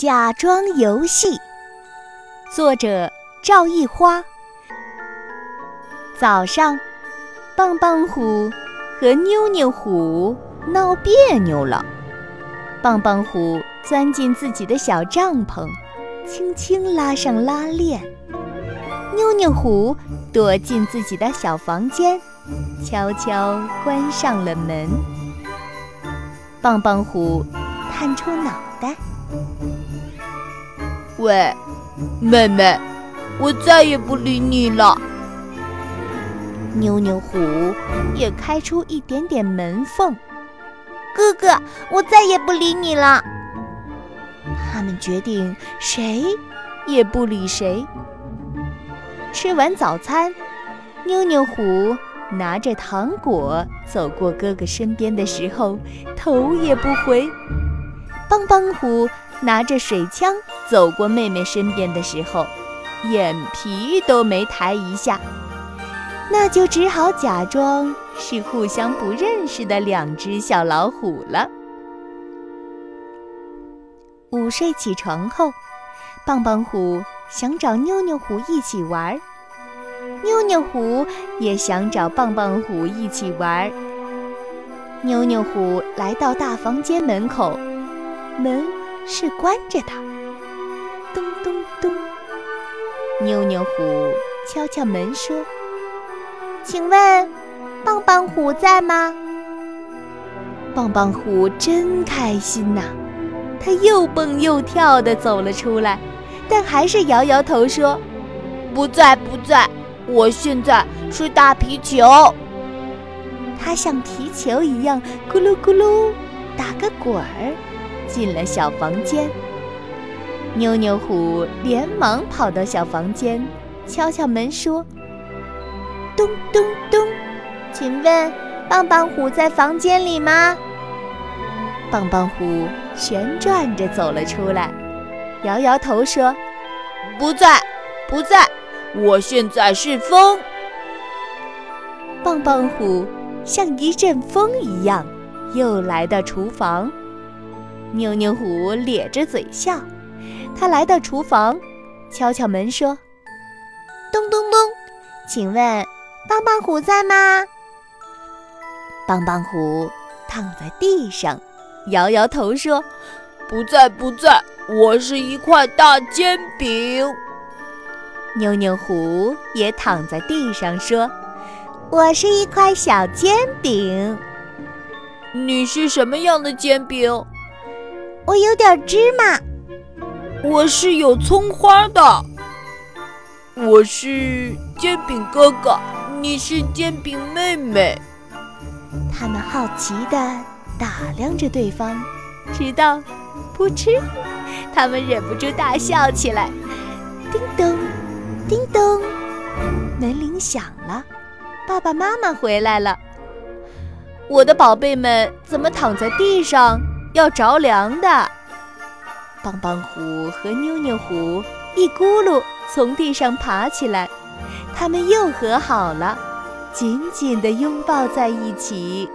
假装游戏，作者赵一花。早上，棒棒虎和妞妞虎闹别扭了。棒棒虎钻进自己的小帐篷，轻轻拉上拉链；妞妞虎躲进自己的小房间，悄悄关上了门。棒棒虎探出脑袋。喂，妹妹，我再也不理你了。妞妞虎也开出一点点门缝。哥哥，我再也不理你了。他们决定谁也不理谁。吃完早餐，妞妞虎拿着糖果走过哥哥身边的时候，头也不回。棒棒虎拿着水枪。走过妹妹身边的时候，眼皮都没抬一下，那就只好假装是互相不认识的两只小老虎了。午睡起床后，棒棒虎想找妞妞虎一起玩，妞妞虎也想找棒棒虎一起玩。妞妞虎来到大房间门口，门是关着的。咚咚咚妞妞虎敲敲门说：“请问，棒棒虎在吗？”棒棒虎真开心呐，他又蹦又跳地走了出来，但还是摇摇头说：“不在，不在，我现在是大皮球。”它像皮球一样咕噜咕噜打个滚儿，进了小房间。妞妞虎连忙跑到小房间，敲敲门说：“咚咚咚，请问棒棒虎在房间里吗？”棒棒虎旋转着走了出来，摇摇头说：“不在，不在，我现在是风。”棒棒虎像一阵风一样，又来到厨房。妞妞虎咧着嘴笑。他来到厨房，敲敲门说：“咚咚咚，请问棒棒虎在吗？”棒棒虎躺在地上，摇摇头说：“不在，不在，我是一块大煎饼。”妞妞虎也躺在地上说：“我是一块小煎饼。”你是什么样的煎饼？我有点芝麻。我是有葱花的，我是煎饼哥哥，你是煎饼妹妹。他们好奇地打量着对方，直到扑哧，他们忍不住大笑起来。叮咚，叮咚，门铃响了，爸爸妈妈回来了。我的宝贝们怎么躺在地上？要着凉的。棒棒虎和妞妞虎一咕噜从地上爬起来，他们又和好了，紧紧地拥抱在一起。